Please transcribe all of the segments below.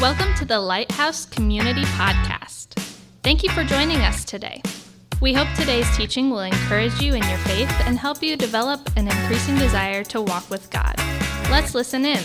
Welcome to the Lighthouse Community Podcast. Thank you for joining us today. We hope today's teaching will encourage you in your faith and help you develop an increasing desire to walk with God. Let's listen in.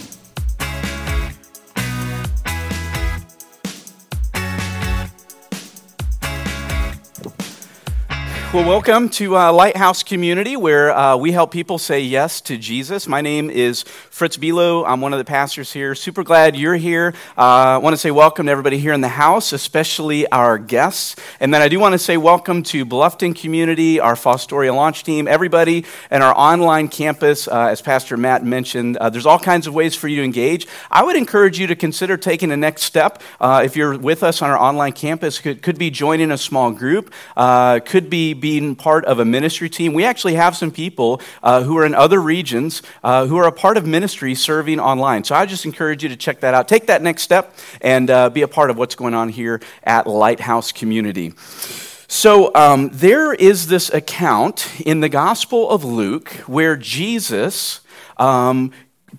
Well, welcome to uh, Lighthouse Community, where uh, we help people say yes to Jesus. My name is Fritz Bilo. I'm one of the pastors here. Super glad you're here. Uh, I want to say welcome to everybody here in the house, especially our guests. And then I do want to say welcome to Bluffton Community, our Fostoria launch team, everybody, and our online campus. Uh, as Pastor Matt mentioned, uh, there's all kinds of ways for you to engage. I would encourage you to consider taking the next step. Uh, if you're with us on our online campus, could, could be joining a small group, could be being part of a ministry team. We actually have some people uh, who are in other regions uh, who are a part of ministry serving online. So I just encourage you to check that out. Take that next step and uh, be a part of what's going on here at Lighthouse Community. So, um, there is this account in the Gospel of Luke where Jesus um,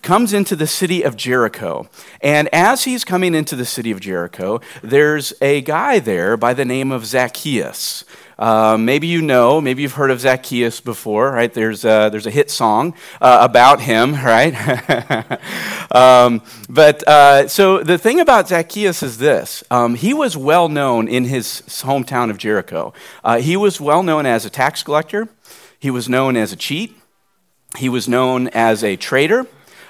comes into the city of Jericho. And as he's coming into the city of Jericho, there's a guy there by the name of Zacchaeus. Uh, maybe you know, maybe you've heard of Zacchaeus before, right? There's a, there's a hit song uh, about him, right? um, but uh, so the thing about Zacchaeus is this um, he was well known in his hometown of Jericho. Uh, he was well known as a tax collector, he was known as a cheat, he was known as a traitor.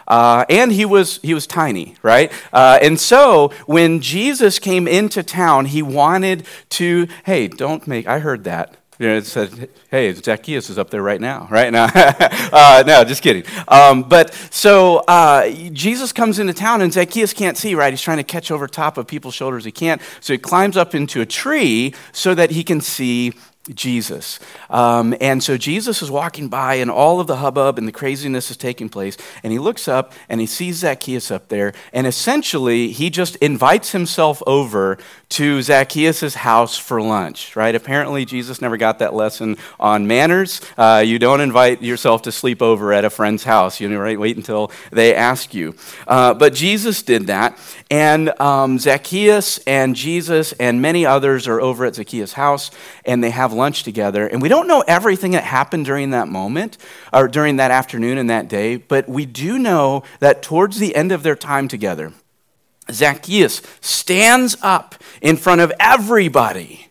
Uh, and he was, he was tiny, right? Uh, and so when Jesus came into town, he wanted to, hey, don't make, I heard that. You know, it said, hey, Zacchaeus is up there right now, right? now. uh, no, just kidding. Um, but so uh, Jesus comes into town and Zacchaeus can't see, right? He's trying to catch over top of people's shoulders. He can't. So he climbs up into a tree so that he can see Jesus. Um, and so Jesus is walking by, and all of the hubbub and the craziness is taking place. And he looks up and he sees Zacchaeus up there. And essentially, he just invites himself over to Zacchaeus' house for lunch, right? Apparently, Jesus never got that lesson on manners. Uh, you don't invite yourself to sleep over at a friend's house, you know, right? Wait until they ask you. Uh, but Jesus did that. And um, Zacchaeus and Jesus and many others are over at Zacchaeus' house, and they have lunch together. And we don't know everything that happened during that moment, or during that afternoon and that day, but we do know that towards the end of their time together, Zacchaeus stands up in front of everybody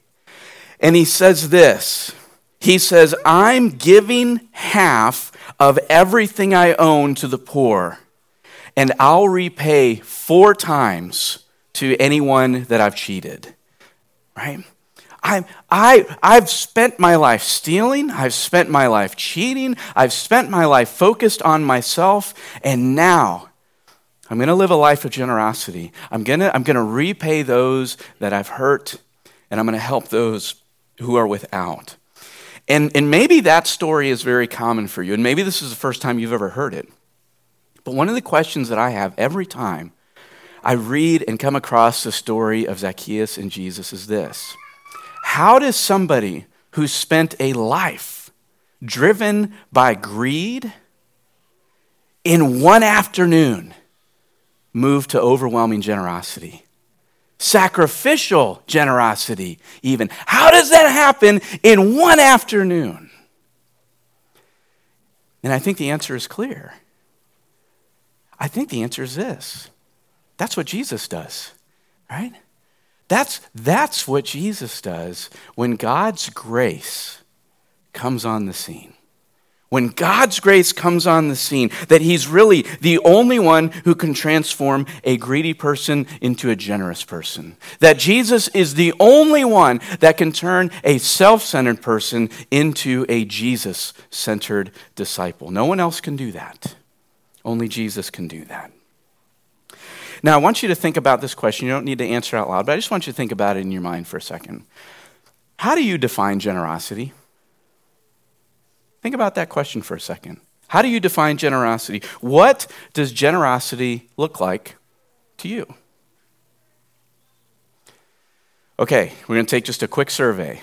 and he says this He says, I'm giving half of everything I own to the poor, and I'll repay four times to anyone that I've cheated. Right? I, I, I've spent my life stealing. I've spent my life cheating. I've spent my life focused on myself. And now I'm going to live a life of generosity. I'm going to I'm going to repay those that I've hurt, and I'm going to help those who are without. And, and maybe that story is very common for you, and maybe this is the first time you've ever heard it. But one of the questions that I have every time I read and come across the story of Zacchaeus and Jesus is this How does somebody who spent a life driven by greed in one afternoon move to overwhelming generosity? Sacrificial generosity, even. How does that happen in one afternoon? And I think the answer is clear. I think the answer is this that's what Jesus does, right? That's, that's what Jesus does when God's grace comes on the scene. When God's grace comes on the scene, that He's really the only one who can transform a greedy person into a generous person. That Jesus is the only one that can turn a self centered person into a Jesus centered disciple. No one else can do that. Only Jesus can do that. Now, I want you to think about this question. You don't need to answer out loud, but I just want you to think about it in your mind for a second. How do you define generosity? Think about that question for a second. How do you define generosity? What does generosity look like to you? Okay, we're going to take just a quick survey.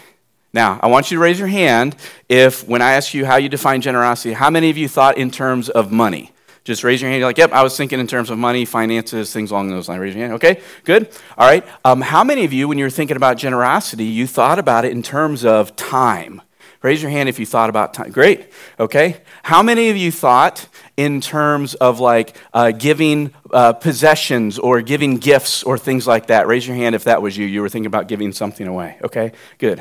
Now, I want you to raise your hand if, when I ask you how you define generosity, how many of you thought in terms of money? Just raise your hand. You're like, yep, I was thinking in terms of money, finances, things along those lines. Raise your hand. Okay, good. All right. Um, how many of you, when you were thinking about generosity, you thought about it in terms of time? Raise your hand if you thought about time. Great. Okay. How many of you thought in terms of like uh, giving uh, possessions or giving gifts or things like that? Raise your hand if that was you. You were thinking about giving something away. Okay. Good.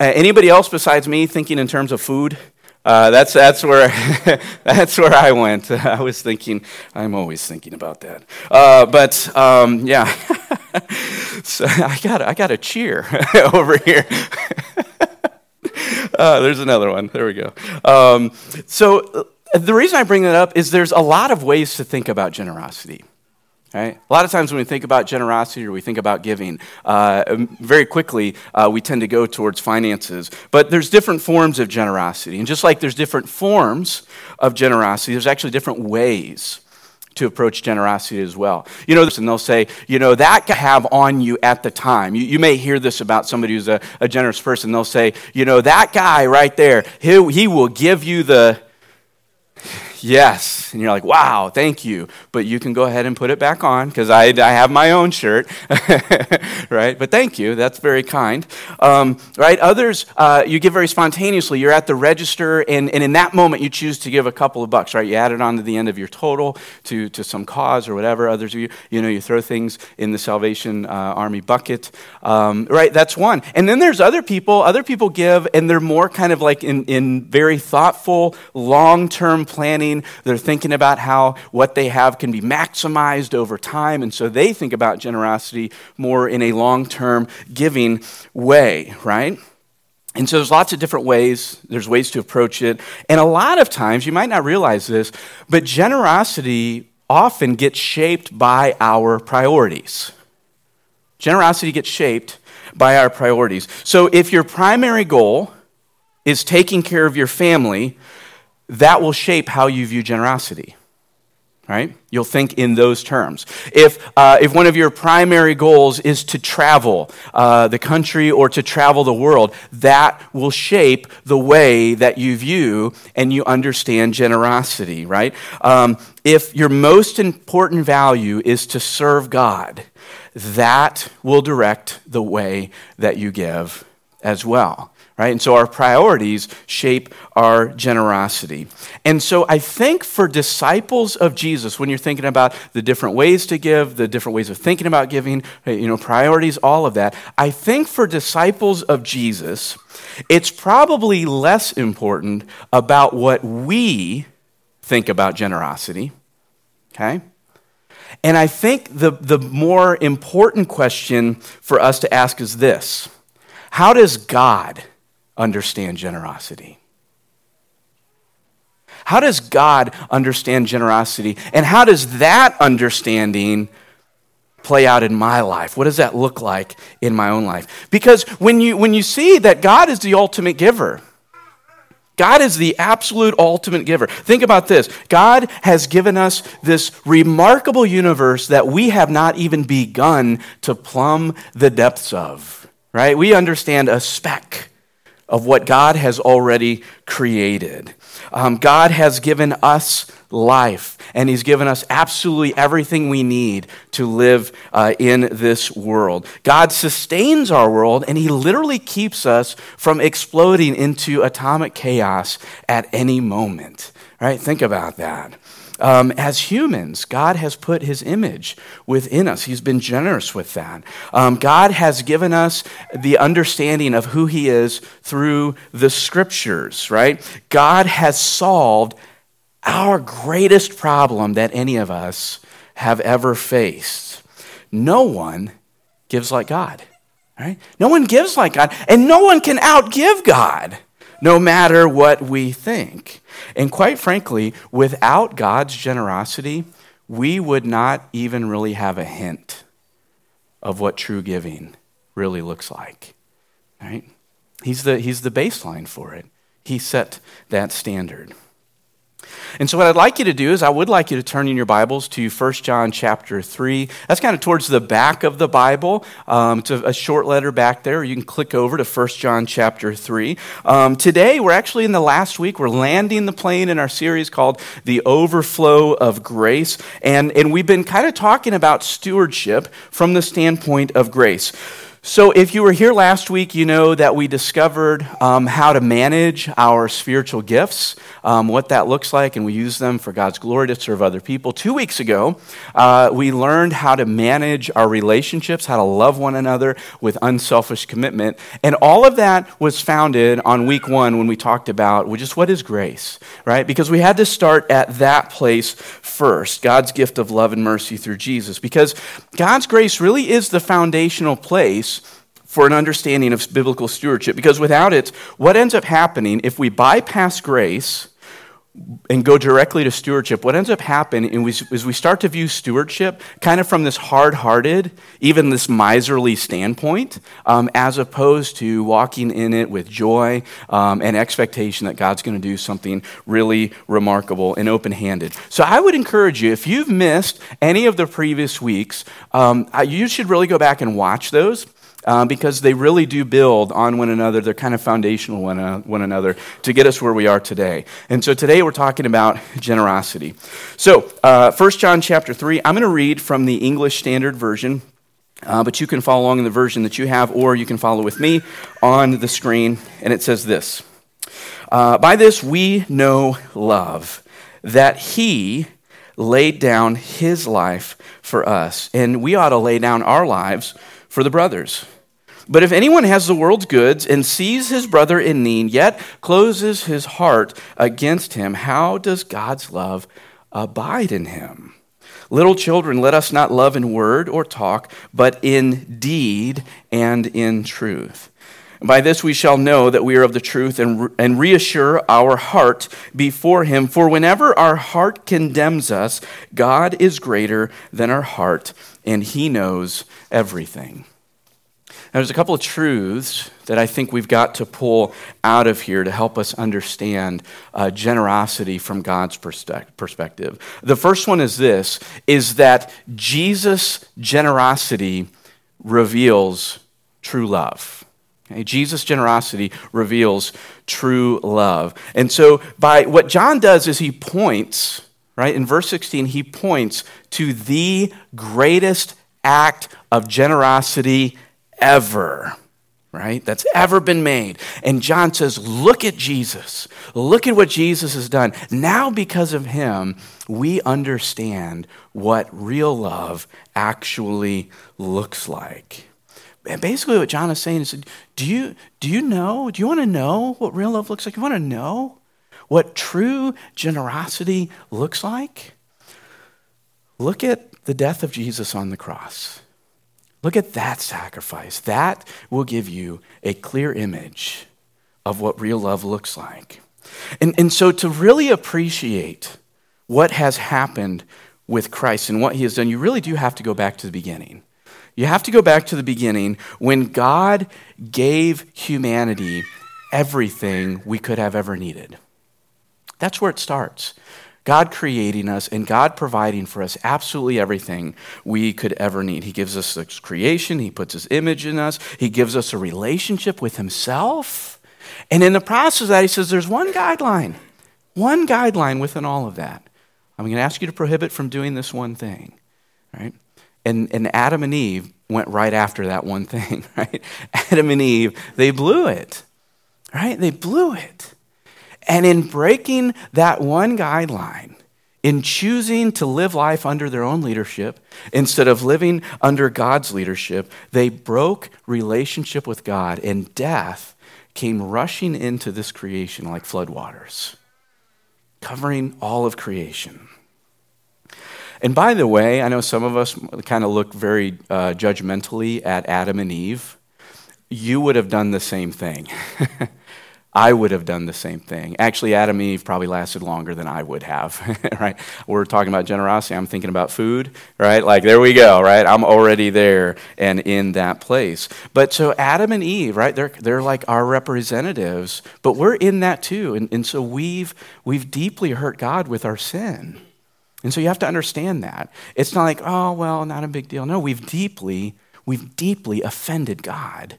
Uh, anybody else besides me thinking in terms of food? Uh, that's, that's, where, that's where I went. I was thinking, I'm always thinking about that. Uh, but um, yeah, so I got, I got a cheer over here. uh, there's another one. There we go. Um, so uh, the reason I bring that up is there's a lot of ways to think about generosity. Right? A lot of times when we think about generosity or we think about giving, uh, very quickly uh, we tend to go towards finances. But there's different forms of generosity. And just like there's different forms of generosity, there's actually different ways to approach generosity as well. You know, and they'll say, you know, that guy have on you at the time. You, you may hear this about somebody who's a, a generous person. They'll say, you know, that guy right there, he, he will give you the Yes. And you're like, wow, thank you. But you can go ahead and put it back on because I, I have my own shirt, right? But thank you. That's very kind. Um, right? Others, uh, you give very spontaneously. You're at the register, and, and in that moment, you choose to give a couple of bucks, right? You add it on to the end of your total to, to some cause or whatever. Others, you, you know, you throw things in the Salvation uh, Army bucket, um, right? That's one. And then there's other people, other people give, and they're more kind of like in, in very thoughtful, long term planning they're thinking about how what they have can be maximized over time. And so they think about generosity more in a long term giving way, right? And so there's lots of different ways, there's ways to approach it. And a lot of times, you might not realize this, but generosity often gets shaped by our priorities. Generosity gets shaped by our priorities. So if your primary goal is taking care of your family, that will shape how you view generosity. Right? You'll think in those terms. If, uh, if one of your primary goals is to travel uh, the country or to travel the world, that will shape the way that you view and you understand generosity, right? Um, if your most important value is to serve God, that will direct the way that you give as well right? And so our priorities shape our generosity. And so I think for disciples of Jesus, when you're thinking about the different ways to give, the different ways of thinking about giving, you know, priorities, all of that, I think for disciples of Jesus, it's probably less important about what we think about generosity, okay? And I think the, the more important question for us to ask is this How does God understand generosity? How does God understand generosity? And how does that understanding play out in my life? What does that look like in my own life? Because when you, when you see that God is the ultimate giver, God is the absolute ultimate giver. Think about this God has given us this remarkable universe that we have not even begun to plumb the depths of, right? We understand a speck of what God has already created. Um, God has given us life, and He's given us absolutely everything we need to live uh, in this world. God sustains our world, and He literally keeps us from exploding into atomic chaos at any moment. Right? Think about that. Um, as humans, God has put his image within us. He's been generous with that. Um, God has given us the understanding of who he is through the scriptures, right? God has solved our greatest problem that any of us have ever faced. No one gives like God, right? No one gives like God, and no one can outgive God no matter what we think. And quite frankly, without God's generosity, we would not even really have a hint of what true giving really looks like. Right? He's the, he's the baseline for it. He set that standard. And so, what I'd like you to do is, I would like you to turn in your Bibles to 1 John chapter 3. That's kind of towards the back of the Bible. Um, it's a, a, short letter back there. You can click over to 1 John chapter 3. Um, today, we're actually in the last week. We're landing the plane in our series called The Overflow of Grace. And, and we've been kind of talking about stewardship from the standpoint of grace. So, if you were here last week, you know that we discovered um, how to manage our spiritual gifts, um, what that looks like, and we use them for God's glory to serve other people. Two weeks ago, uh, we learned how to manage our relationships, how to love one another with unselfish commitment. And all of that was founded on week one when we talked about well, just what is grace, right? Because we had to start at that place first God's gift of love and mercy through Jesus. Because God's grace really is the foundational place for an understanding of biblical stewardship. Because without it, what ends up happening if we bypass grace and go directly to stewardship, what ends up happening is we start to view stewardship kind of from this hard hearted, even this miserly standpoint, um, as opposed to walking in it with joy um, and expectation that God's going to do something really remarkable and open handed. So I would encourage you, if you've missed any of the previous weeks, um, you should really go back and watch those uh, because they really do build on one another. They're kind of foundational one, uh, one another to get us where we are today. And so today we're talking about generosity. So, uh, 1 John chapter 3, I'm going to read from the English Standard Version. Uh, but you can follow along in the version that you have, or you can follow with me on the screen. And it says this uh, By this we know love, that he laid down his life for us, and we ought to lay down our lives for the brothers. But if anyone has the world's goods and sees his brother in need, yet closes his heart against him, how does God's love abide in him? Little children, let us not love in word or talk, but in deed and in truth. By this we shall know that we are of the truth and, and reassure our heart before Him. For whenever our heart condemns us, God is greater than our heart, and He knows everything. Now, there's a couple of truths that I think we've got to pull out of here to help us understand uh, generosity from God's perspective. The first one is this: is that Jesus' generosity reveals true love. Jesus' generosity reveals true love, and so by what John does is he points right in verse 16. He points to the greatest act of generosity ever, right? That's ever been made. And John says, Look at Jesus. Look at what Jesus has done. Now, because of him, we understand what real love actually looks like. And basically, what John is saying is, do you, do you know? Do you want to know what real love looks like? You want to know what true generosity looks like? Look at the death of Jesus on the cross. Look at that sacrifice. That will give you a clear image of what real love looks like. And, and so, to really appreciate what has happened with Christ and what he has done, you really do have to go back to the beginning. You have to go back to the beginning when God gave humanity everything we could have ever needed. That's where it starts. God creating us and God providing for us absolutely everything we could ever need. He gives us this creation, He puts His image in us, He gives us a relationship with Himself. And in the process of that, He says there's one guideline, one guideline within all of that. I'm going to ask you to prohibit from doing this one thing, right? And, and Adam and Eve went right after that one thing, right? Adam and Eve, they blew it, right? They blew it. And in breaking that one guideline, in choosing to live life under their own leadership instead of living under God's leadership, they broke relationship with God, and death came rushing into this creation like floodwaters, covering all of creation. And by the way, I know some of us kind of look very uh, judgmentally at Adam and Eve. You would have done the same thing. I would have done the same thing. Actually, Adam and Eve probably lasted longer than I would have, right? We're talking about generosity. I'm thinking about food, right? Like, there we go, right? I'm already there and in that place. But so Adam and Eve, right? They're, they're like our representatives, but we're in that too. And, and so we've, we've deeply hurt God with our sin. And so you have to understand that. It's not like, oh, well, not a big deal. No, we've deeply, we've deeply offended God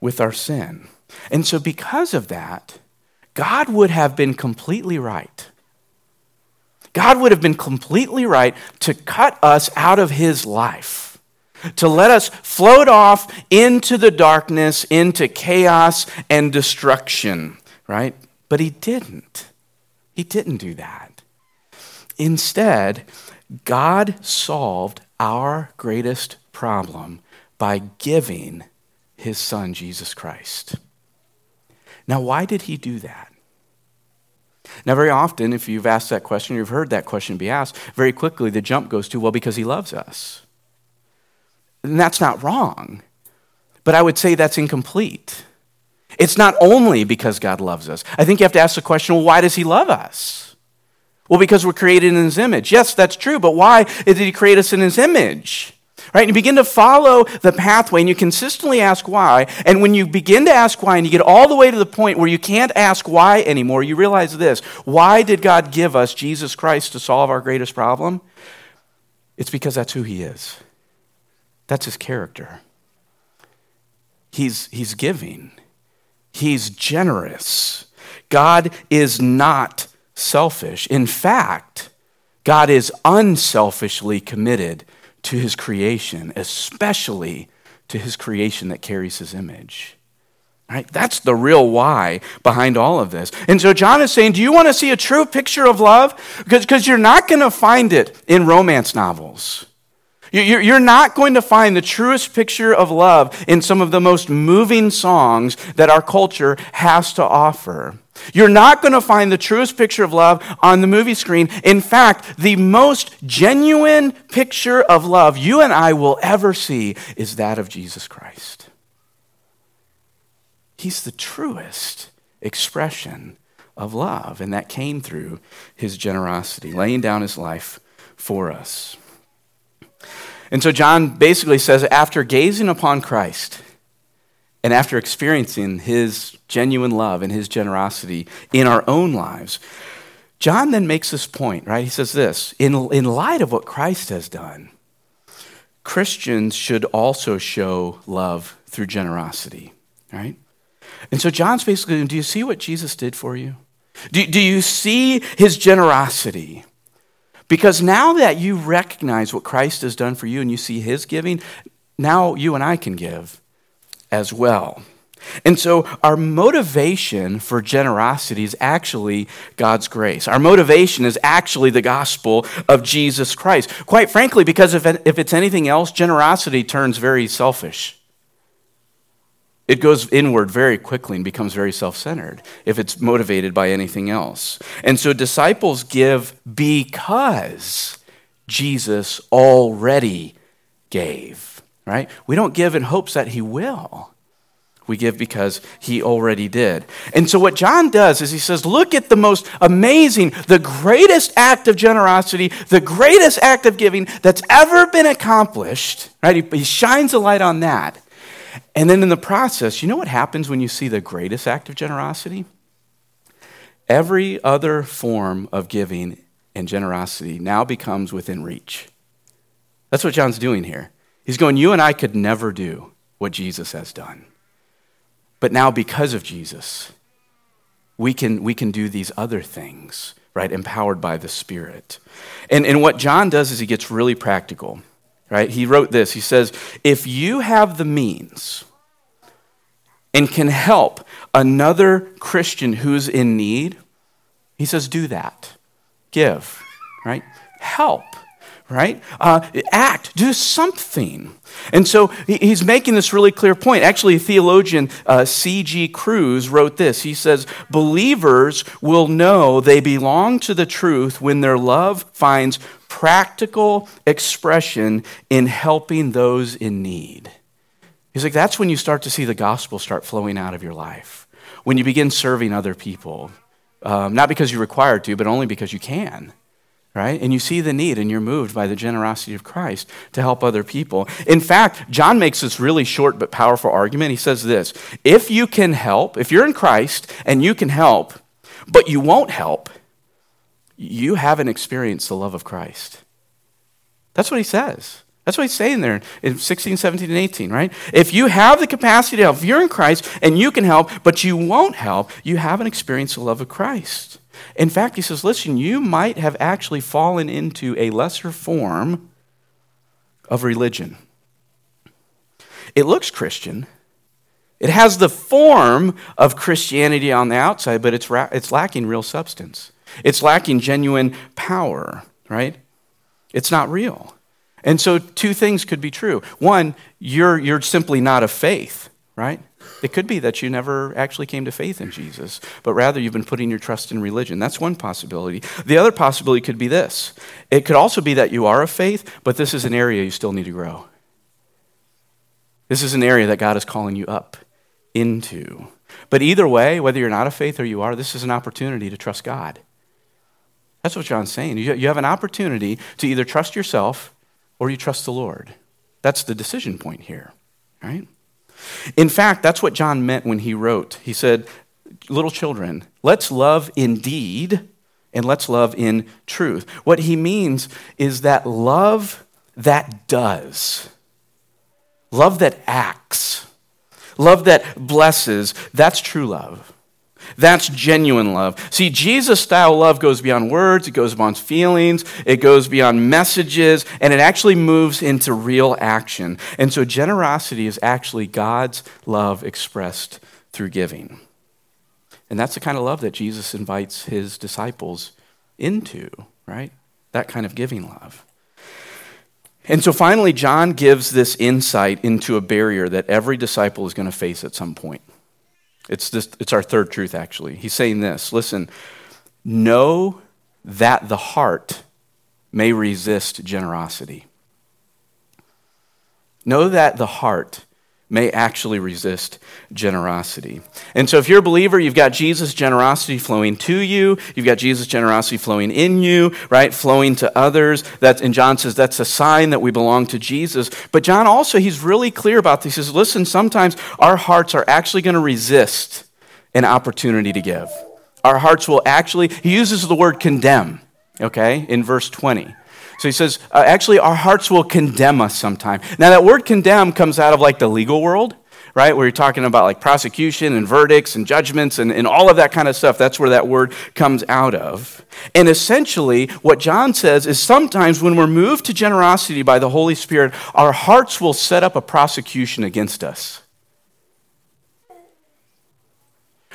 with our sin. And so, because of that, God would have been completely right. God would have been completely right to cut us out of his life, to let us float off into the darkness, into chaos and destruction, right? But he didn't. He didn't do that. Instead, God solved our greatest problem by giving his son, Jesus Christ. Now, why did he do that? Now, very often, if you've asked that question, you've heard that question be asked, very quickly the jump goes to, well, because he loves us. And that's not wrong, but I would say that's incomplete. It's not only because God loves us. I think you have to ask the question, well, why does he love us? Well, because we're created in his image. Yes, that's true, but why did he create us in his image? Right? And you begin to follow the pathway and you consistently ask why. And when you begin to ask why and you get all the way to the point where you can't ask why anymore, you realize this. Why did God give us Jesus Christ to solve our greatest problem? It's because that's who he is. That's his character. He's, he's giving. He's generous. God is not selfish. In fact, God is unselfishly committed to his creation, especially to his creation that carries his image. Right? That's the real why behind all of this. And so John is saying, Do you want to see a true picture of love? Because you're not going to find it in romance novels. You're not going to find the truest picture of love in some of the most moving songs that our culture has to offer. You're not going to find the truest picture of love on the movie screen. In fact, the most genuine picture of love you and I will ever see is that of Jesus Christ. He's the truest expression of love, and that came through his generosity, laying down his life for us. And so John basically says after gazing upon Christ and after experiencing his genuine love and his generosity in our own lives, John then makes this point, right? He says this in, in light of what Christ has done, Christians should also show love through generosity, right? And so John's basically, do you see what Jesus did for you? Do, do you see his generosity? Because now that you recognize what Christ has done for you and you see his giving, now you and I can give as well. And so, our motivation for generosity is actually God's grace. Our motivation is actually the gospel of Jesus Christ. Quite frankly, because if, it's anything else, generosity turns very selfish it goes inward very quickly and becomes very self centered if it's motivated by anything else. And so disciples give because Jesus already gave, right? We don't give in hopes that he will. We give because he already did. And so, what John does is he says, Look at the most amazing, the greatest act of generosity, the greatest act of giving that's ever been accomplished. Right? He, he shines a light on that. And then in the process, you know what happens when you see the greatest act of generosity? Every other form of giving and generosity now becomes within reach. That's what John's doing here. He's going, You and I could never do what Jesus has done. But now, because of Jesus, we can, we can do these other things, right? Empowered by the Spirit. And, and what John does is he gets really practical right? He wrote this. He says, If you have the means and can help another Christian who's in need, he says, do that. Give, right? Help, right? Uh, act, do something. And so he's making this really clear point. Actually, theologian uh, C.G. Kruse wrote this. He says, Believers will know they belong to the truth when their love finds practical expression in helping those in need. He's like, that's when you start to see the gospel start flowing out of your life. when you begin serving other people. Um, not because you're required to, but only because you can right? And you see the need and you're moved by the generosity of Christ to help other people. In fact, John makes this really short but powerful argument. He says this If you can help, if you're in Christ and you can help, but you won't help, you haven't experienced the love of Christ. That's what he says. That's what he's saying there in 16, 17, and 18, right? If you have the capacity to help, if you're in Christ and you can help, but you won't help, you haven't experienced the love of Christ. In fact, he says, listen, you might have actually fallen into a lesser form of religion. It looks Christian. It has the form of Christianity on the outside, but it's, ra- it's lacking real substance. It's lacking genuine power, right? It's not real. And so, two things could be true. One, you're, you're simply not of faith, right? It could be that you never actually came to faith in Jesus, but rather you've been putting your trust in religion. That's one possibility. The other possibility could be this it could also be that you are of faith, but this is an area you still need to grow. This is an area that God is calling you up into. But either way, whether you're not of faith or you are, this is an opportunity to trust God. That's what John's saying. You have an opportunity to either trust yourself or you trust the Lord. That's the decision point here, right? In fact, that's what John meant when he wrote. He said, Little children, let's love in deed and let's love in truth. What he means is that love that does, love that acts, love that blesses, that's true love. That's genuine love. See, Jesus style love goes beyond words, it goes beyond feelings, it goes beyond messages, and it actually moves into real action. And so, generosity is actually God's love expressed through giving. And that's the kind of love that Jesus invites his disciples into, right? That kind of giving love. And so finally, John gives this insight into a barrier that every disciple is going to face at some point. It's, this, it's our third truth, actually. He's saying this listen, know that the heart may resist generosity. Know that the heart may actually resist generosity. And so, if you're a believer, you've got Jesus' generosity flowing to you, you've got Jesus' generosity flowing in you, right? Flowing to others. That's, and John says that's a sign that we belong to Jesus. But John also, he's really clear about this. He says, listen, sometimes our hearts are actually going to resist an opportunity to give. Our hearts will actually, he uses the word condemn, okay, in verse 20. So he says, uh, actually, our hearts will condemn us sometime. Now, that word condemn comes out of like the legal world, right? Where you're talking about like prosecution and verdicts and judgments and, and all of that kind of stuff. That's where that word comes out of. And essentially, what John says is sometimes when we're moved to generosity by the Holy Spirit, our hearts will set up a prosecution against us.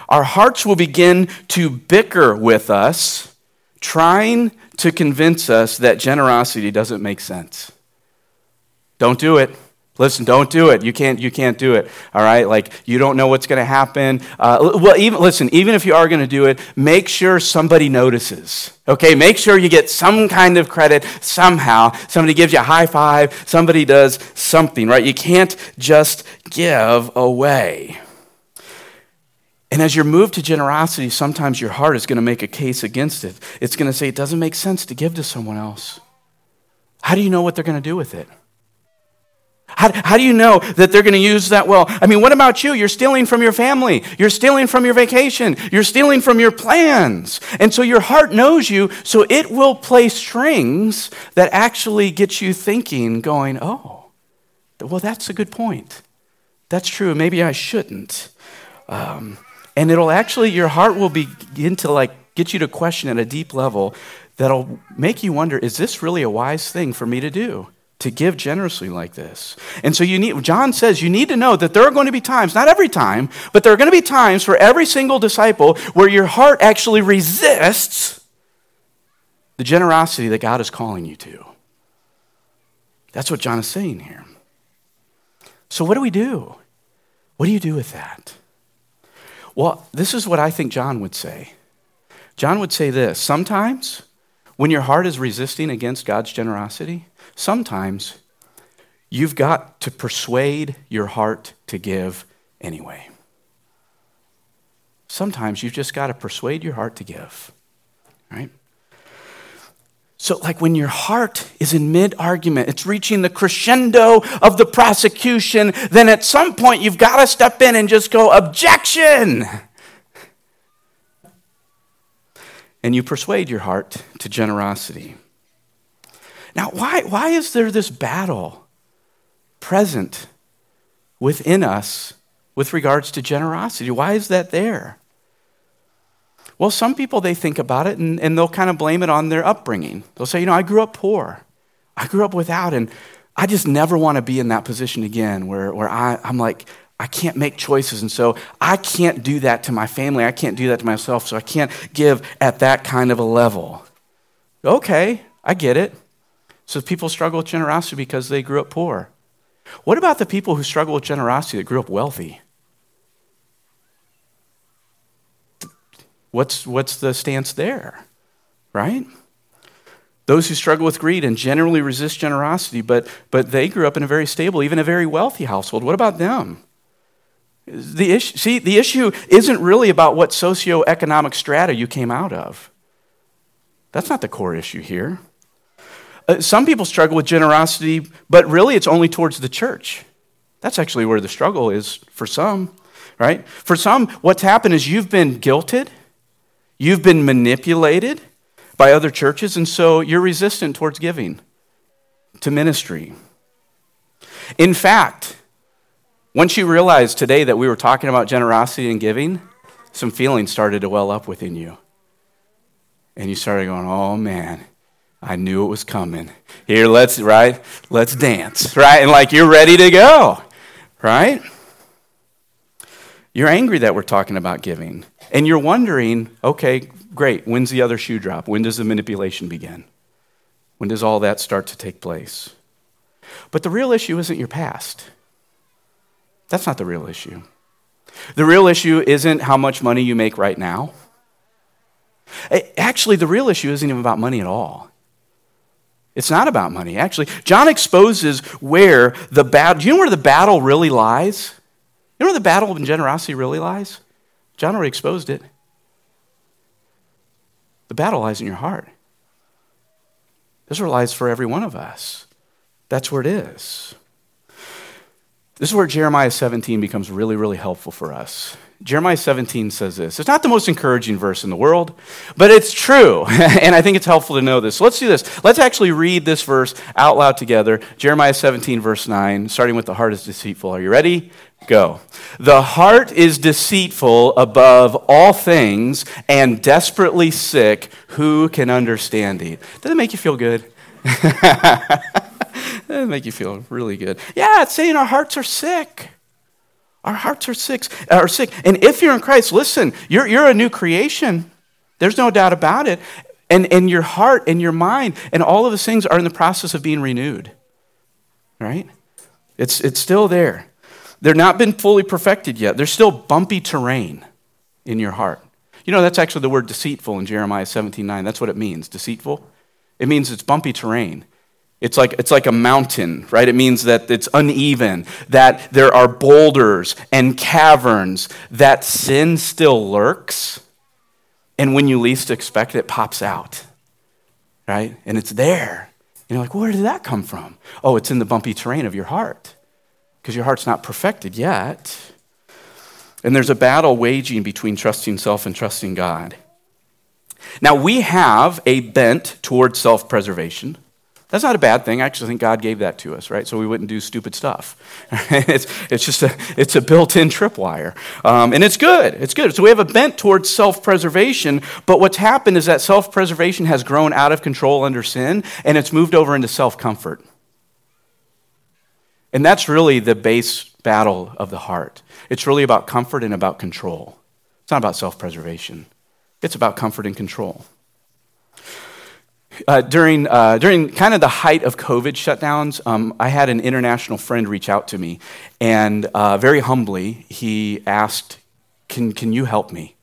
Our hearts will begin to bicker with us, trying to convince us that generosity doesn't make sense. Don't do it. Listen, don't do it. You can't. You can't do it. All right. Like you don't know what's going to happen. Uh, well, even listen. Even if you are going to do it, make sure somebody notices. Okay. Make sure you get some kind of credit somehow. Somebody gives you a high five. Somebody does something. Right. You can't just give away. And as you're moved to generosity, sometimes your heart is going to make a case against it. It's going to say, it doesn't make sense to give to someone else. How do you know what they're going to do with it? How, how do you know that they're going to use that well? I mean, what about you? You're stealing from your family. You're stealing from your vacation. You're stealing from your plans. And so your heart knows you, so it will play strings that actually get you thinking, going, oh, well, that's a good point. That's true. Maybe I shouldn't. Um, and it'll actually, your heart will begin to like get you to question at a deep level that'll make you wonder is this really a wise thing for me to do? To give generously like this. And so you need, John says you need to know that there are going to be times, not every time, but there are going to be times for every single disciple where your heart actually resists the generosity that God is calling you to. That's what John is saying here. So, what do we do? What do you do with that? Well, this is what I think John would say. John would say this sometimes when your heart is resisting against God's generosity, sometimes you've got to persuade your heart to give anyway. sometimes you've just got to persuade your heart to give, right? So, like when your heart is in mid argument, it's reaching the crescendo of the prosecution, then at some point you've got to step in and just go, objection! And you persuade your heart to generosity. Now, why, why is there this battle present within us with regards to generosity? Why is that there? Well, some people, they think about it and, and they'll kind of blame it on their upbringing. They'll say, you know, I grew up poor. I grew up without, and I just never want to be in that position again where, where I, I'm like, I can't make choices. And so I can't do that to my family. I can't do that to myself. So I can't give at that kind of a level. Okay, I get it. So people struggle with generosity because they grew up poor. What about the people who struggle with generosity that grew up wealthy? What's, what's the stance there? Right? Those who struggle with greed and generally resist generosity, but, but they grew up in a very stable, even a very wealthy household. What about them? The issue, see, the issue isn't really about what socioeconomic strata you came out of. That's not the core issue here. Uh, some people struggle with generosity, but really it's only towards the church. That's actually where the struggle is for some, right? For some, what's happened is you've been guilted, you've been manipulated by other churches, and so you're resistant towards giving to ministry. In fact, once you realize today that we were talking about generosity and giving, some feelings started to well up within you. And you started going, oh man, I knew it was coming. Here, let's, right? Let's dance, right? And like you're ready to go, right? You're angry that we're talking about giving. And you're wondering, okay, great, when's the other shoe drop? When does the manipulation begin? When does all that start to take place? But the real issue isn't your past. That's not the real issue. The real issue isn't how much money you make right now. Actually, the real issue isn't even about money at all. It's not about money, actually. John exposes where the battle, do you know where the battle really lies? You know where the battle of generosity really lies? John already exposed it. The battle lies in your heart. This is where lies for every one of us. That's where it is. This is where Jeremiah 17 becomes really, really helpful for us. Jeremiah 17 says this. It's not the most encouraging verse in the world, but it's true. and I think it's helpful to know this. So let's do this. Let's actually read this verse out loud together. Jeremiah 17, verse 9, starting with the heart is deceitful. Are you ready? Go. The heart is deceitful above all things and desperately sick. Who can understand it? Does it make you feel good? Does It make you feel really good. Yeah, it's saying our hearts are sick. Our hearts are sick, are sick. And if you're in Christ, listen, you're, you're a new creation. There's no doubt about it. And, and your heart and your mind and all of those things are in the process of being renewed. Right? It's, it's still there. They're not been fully perfected yet. There's still bumpy terrain in your heart. You know, that's actually the word deceitful in Jeremiah 17 9. That's what it means, deceitful. It means it's bumpy terrain. It's like, it's like a mountain, right? It means that it's uneven, that there are boulders and caverns, that sin still lurks. And when you least expect it, it pops out, right? And it's there. And you're like, where did that come from? Oh, it's in the bumpy terrain of your heart because your heart's not perfected yet. And there's a battle waging between trusting self and trusting God. Now, we have a bent towards self preservation. That's not a bad thing. I actually think God gave that to us, right? So we wouldn't do stupid stuff. it's, it's just a, it's a built-in tripwire. Um, and it's good. It's good. So we have a bent towards self-preservation, but what's happened is that self-preservation has grown out of control under sin, and it's moved over into self-comfort. And that's really the base battle of the heart. It's really about comfort and about control. It's not about self-preservation. It's about comfort and control. Uh, during, uh, during kind of the height of COVID shutdowns, um, I had an international friend reach out to me, and uh, very humbly, he asked, Can, can you help me?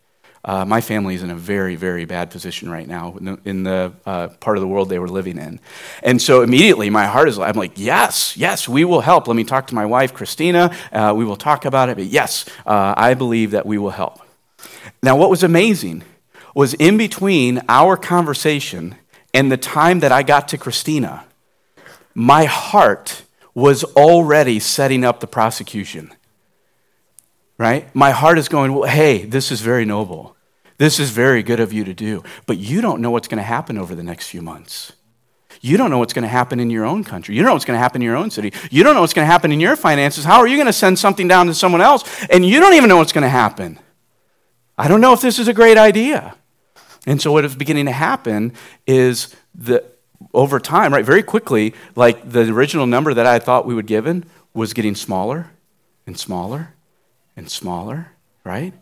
Uh, my family is in a very, very bad position right now in the, in the uh, part of the world they were living in. And so immediately my heart is, I'm like, yes, yes, we will help. Let me talk to my wife, Christina. Uh, we will talk about it. But yes, I believe that we will help. Now, what was amazing was in between our conversation and the time that I got to Christina, my heart was already setting up the prosecution. Right? My heart is going, well, hey, this is very noble. This is very good of you to do. But you don't know what's going to happen over the next few months. You don't know what's going to happen in your own country. You don't know what's going to happen in your own city. You don't know what's going to happen in your finances. How are you going to send something down to someone else and you don't even know what's going to happen? I don't know if this is a great idea. And so what is beginning to happen is that over time, right, very quickly, like the original number that I thought we would given was getting smaller and smaller and smaller, right?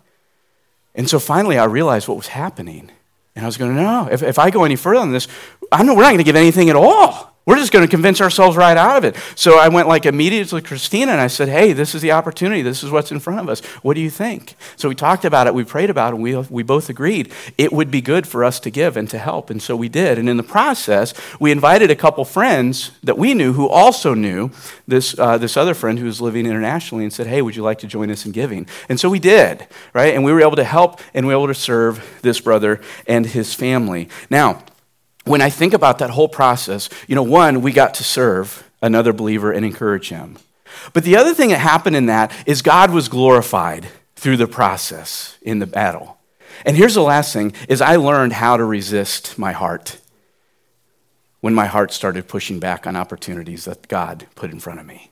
And so finally I realized what was happening. And I was going, no, if, if I go any further on this, I know we're not going to give anything at all. We're just going to convince ourselves right out of it. So I went like immediately to Christina and I said, Hey, this is the opportunity. This is what's in front of us. What do you think? So we talked about it. We prayed about it. And we, we both agreed it would be good for us to give and to help. And so we did. And in the process, we invited a couple friends that we knew who also knew this, uh, this other friend who was living internationally and said, Hey, would you like to join us in giving? And so we did, right? And we were able to help and we were able to serve this brother and his family. Now, when I think about that whole process, you know, one, we got to serve another believer and encourage him. But the other thing that happened in that is God was glorified through the process in the battle. And here's the last thing is I learned how to resist my heart when my heart started pushing back on opportunities that God put in front of me.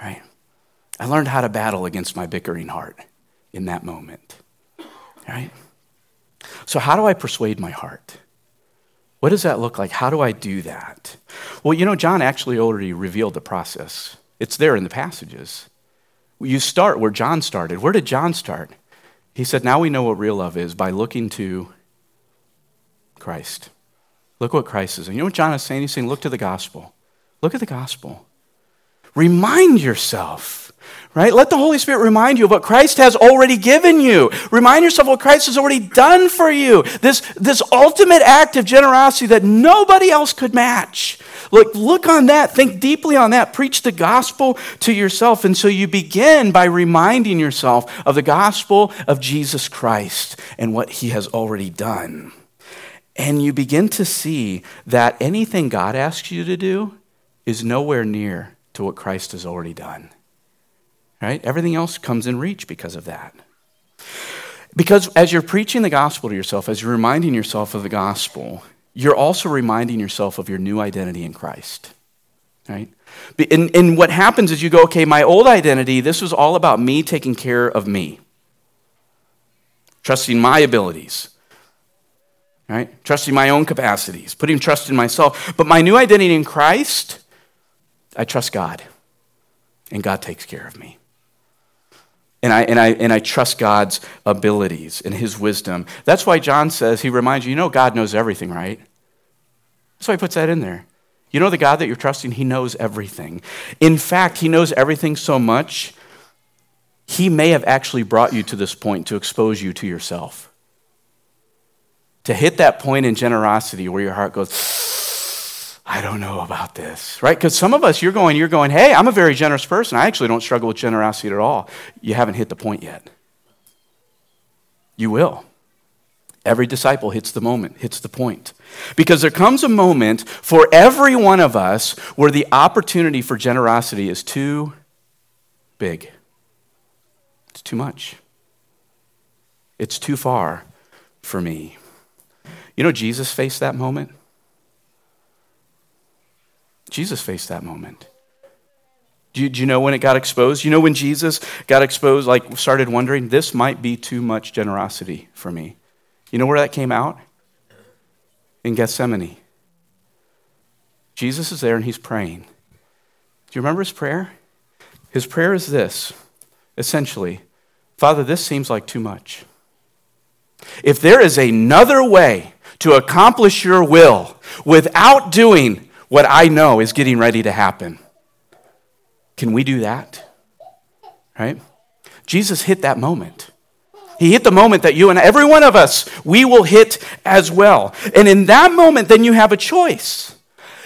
Right? I learned how to battle against my bickering heart in that moment. Right? So how do I persuade my heart? What does that look like? How do I do that? Well, you know, John actually already revealed the process. It's there in the passages. You start where John started. Where did John start? He said, Now we know what real love is by looking to Christ. Look what Christ is. And you know what John is saying? He's saying, Look to the gospel. Look at the gospel. Remind yourself right? Let the Holy Spirit remind you of what Christ has already given you. Remind yourself of what Christ has already done for you. This, this ultimate act of generosity that nobody else could match. Look, look on that. Think deeply on that. Preach the gospel to yourself. And so you begin by reminding yourself of the gospel of Jesus Christ and what he has already done. And you begin to see that anything God asks you to do is nowhere near to what Christ has already done right? Everything else comes in reach because of that. Because as you're preaching the gospel to yourself, as you're reminding yourself of the gospel, you're also reminding yourself of your new identity in Christ, right? And, and what happens is you go, okay, my old identity, this was all about me taking care of me, trusting my abilities, right? Trusting my own capacities, putting trust in myself. But my new identity in Christ, I trust God, and God takes care of me. And I, and, I, and I trust God's abilities and his wisdom. That's why John says, he reminds you, you know, God knows everything, right? That's why he puts that in there. You know, the God that you're trusting, he knows everything. In fact, he knows everything so much, he may have actually brought you to this point to expose you to yourself. To hit that point in generosity where your heart goes, I don't know about this, right? Because some of us, you're going, you're going, hey, I'm a very generous person. I actually don't struggle with generosity at all. You haven't hit the point yet. You will. Every disciple hits the moment, hits the point. Because there comes a moment for every one of us where the opportunity for generosity is too big. It's too much. It's too far for me. You know, Jesus faced that moment. Jesus faced that moment. Do you, do you, know when it got exposed? You know when Jesus got exposed, like started wondering, this might be too much generosity for me. You know where that came out? In Gethsemane. Jesus is there and he's praying. Do you remember his prayer? His prayer is this essentially Father, this seems like too much. If there is another way to accomplish your will without doing what I know is getting ready to happen. Can we do that? Right? Jesus hit that moment. He hit the moment that you and every one of us, we will hit as well. And in that moment, then you have a choice.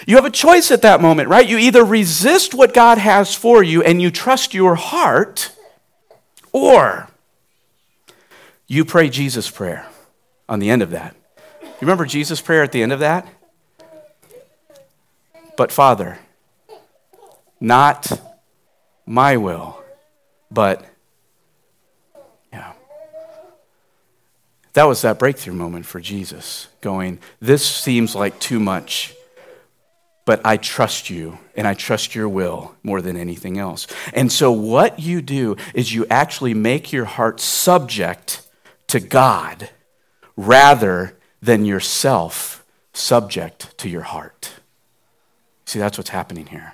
You have a choice at that moment, right? You either resist what God has for you and you trust your heart, or you pray Jesus' prayer on the end of that. You remember Jesus' prayer at the end of that? But Father, not my will, but yeah. That was that breakthrough moment for Jesus, going, This seems like too much, but I trust you and I trust your will more than anything else. And so, what you do is you actually make your heart subject to God rather than yourself subject to your heart. See, that's what's happening here.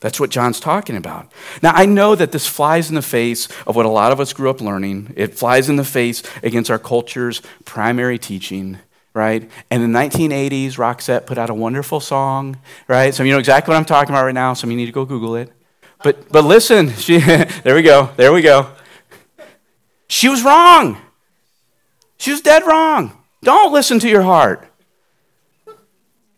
That's what John's talking about. Now, I know that this flies in the face of what a lot of us grew up learning. It flies in the face against our culture's primary teaching, right? And in the 1980s, Roxette put out a wonderful song, right? Of you know exactly what I'm talking about right now. Of you need to go Google it. But, but listen, she, there we go, there we go. She was wrong. She was dead wrong. Don't listen to your heart.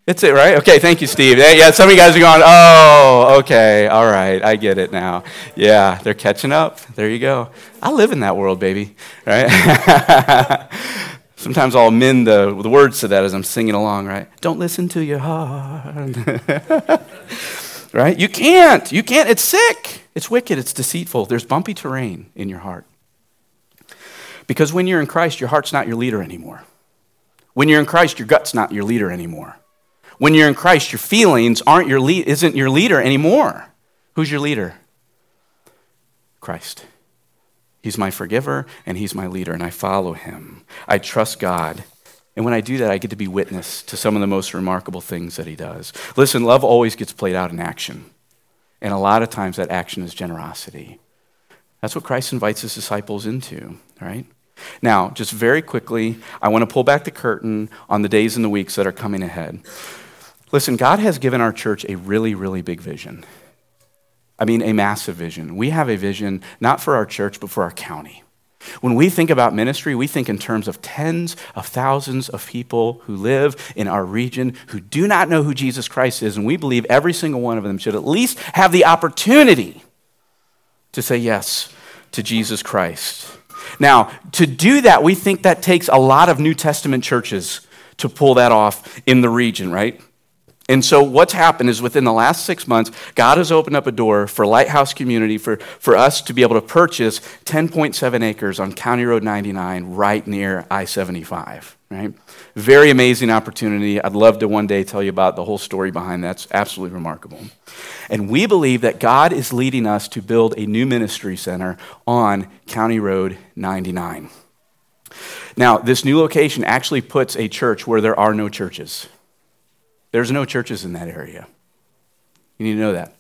It's it, right? Okay, thank you, Steve. Yeah, some of you guys are going, oh, okay, all right, I get it now. Yeah, they're catching up. There you go. I live in that world, baby, right? Sometimes I'll amend the, the words to that as I'm singing along, right? Don't listen to your heart. right? You can't. You can't. It's sick. It's wicked. It's deceitful. There's bumpy terrain in your heart. Because when you're in Christ, your heart's not your leader anymore. When you're in Christ, your gut's not your leader anymore. When you're in Christ, your feelings aren't your lead, isn't your leader anymore. Who's your leader? Christ. He's my forgiver and he's my leader, and I follow him. I trust God. And when I do that, I get to be witness to some of the most remarkable things that he does. Listen, love always gets played out in action. And a lot of times that action is generosity. That's what Christ invites his disciples into, right? Now, just very quickly, I want to pull back the curtain on the days and the weeks that are coming ahead. Listen, God has given our church a really, really big vision. I mean, a massive vision. We have a vision not for our church, but for our county. When we think about ministry, we think in terms of tens of thousands of people who live in our region who do not know who Jesus Christ is, and we believe every single one of them should at least have the opportunity to say yes to Jesus Christ. Now, to do that, we think that takes a lot of New Testament churches to pull that off in the region, right? And so, what's happened is within the last six months, God has opened up a door for Lighthouse Community for, for us to be able to purchase 10.7 acres on County Road 99 right near I 75. Right? Very amazing opportunity. I'd love to one day tell you about the whole story behind that. It's absolutely remarkable. And we believe that God is leading us to build a new ministry center on County Road 99. Now, this new location actually puts a church where there are no churches. There's no churches in that area. You need to know that.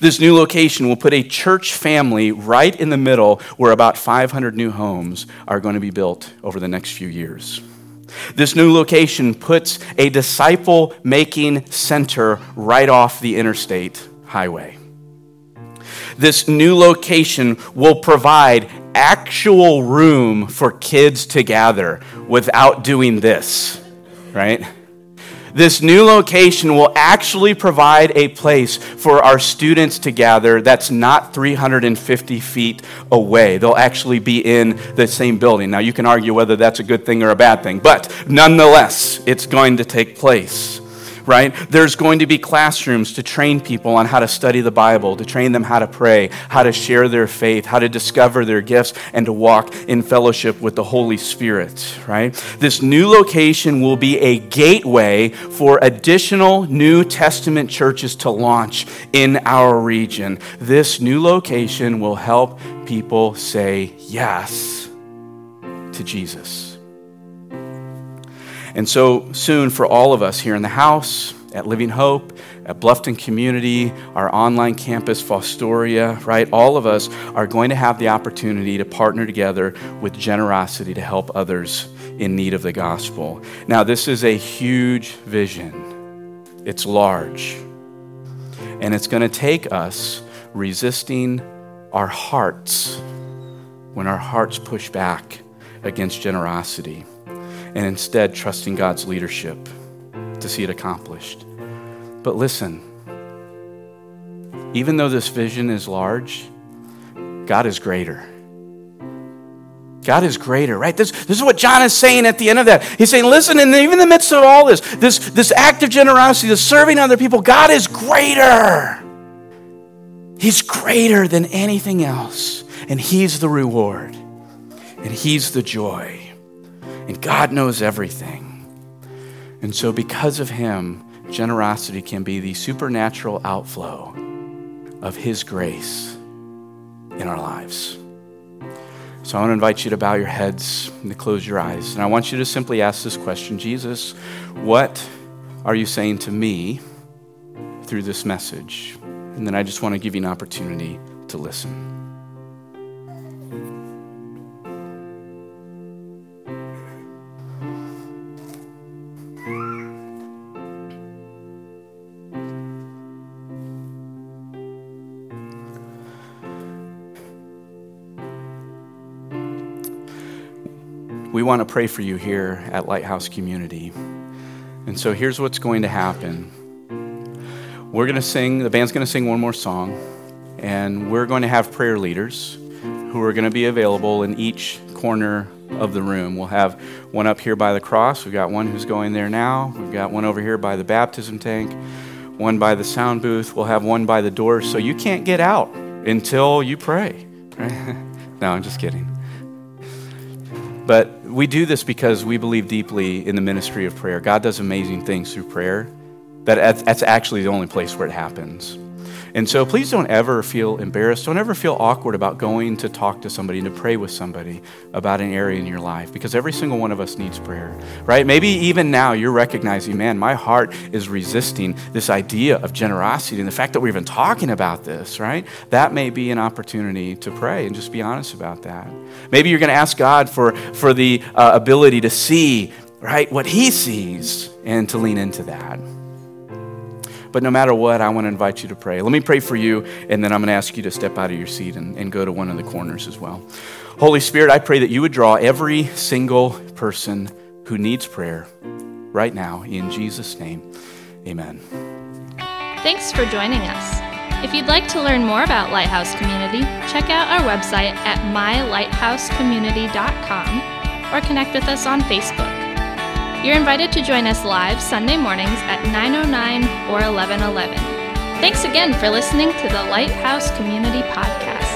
This new location will put a church family right in the middle where about 500 new homes are going to be built over the next few years. This new location puts a disciple making center right off the interstate highway. This new location will provide actual room for kids to gather without doing this, right? This new location will actually provide a place for our students to gather that's not 350 feet away. They'll actually be in the same building. Now, you can argue whether that's a good thing or a bad thing, but nonetheless, it's going to take place right? There's going to be classrooms to train people on how to study the Bible, to train them how to pray, how to share their faith, how to discover their gifts, and to walk in fellowship with the Holy Spirit, right? This new location will be a gateway for additional New Testament churches to launch in our region. This new location will help people say yes to Jesus. And so soon, for all of us here in the house, at Living Hope, at Bluffton Community, our online campus, Fostoria, right? All of us are going to have the opportunity to partner together with generosity to help others in need of the gospel. Now, this is a huge vision, it's large. And it's going to take us resisting our hearts when our hearts push back against generosity and instead trusting God's leadership to see it accomplished. But listen, even though this vision is large, God is greater. God is greater, right? This, this is what John is saying at the end of that. He's saying, listen, and even in the midst of all this, this, this act of generosity, this serving other people, God is greater. He's greater than anything else. And He's the reward. And He's the joy. And God knows everything. And so, because of Him, generosity can be the supernatural outflow of His grace in our lives. So I want to invite you to bow your heads and to close your eyes. And I want you to simply ask this question Jesus, what are you saying to me through this message? And then I just want to give you an opportunity to listen. Want to pray for you here at Lighthouse Community. And so here's what's going to happen. We're going to sing, the band's going to sing one more song, and we're going to have prayer leaders who are going to be available in each corner of the room. We'll have one up here by the cross. We've got one who's going there now. We've got one over here by the baptism tank, one by the sound booth. We'll have one by the door. So you can't get out until you pray. no, I'm just kidding. But we do this because we believe deeply in the ministry of prayer. God does amazing things through prayer. That that's actually the only place where it happens. And so please don't ever feel embarrassed. Don't ever feel awkward about going to talk to somebody and to pray with somebody about an area in your life because every single one of us needs prayer, right? Maybe even now you're recognizing, man, my heart is resisting this idea of generosity and the fact that we're even talking about this, right? That may be an opportunity to pray and just be honest about that. Maybe you're going to ask God for, for the uh, ability to see, right, what He sees and to lean into that. But no matter what, I want to invite you to pray. Let me pray for you, and then I'm going to ask you to step out of your seat and, and go to one of the corners as well. Holy Spirit, I pray that you would draw every single person who needs prayer right now. In Jesus' name, amen. Thanks for joining us. If you'd like to learn more about Lighthouse Community, check out our website at mylighthousecommunity.com or connect with us on Facebook. You're invited to join us live Sunday mornings at 9:09 or 11:11. Thanks again for listening to the Lighthouse Community Podcast.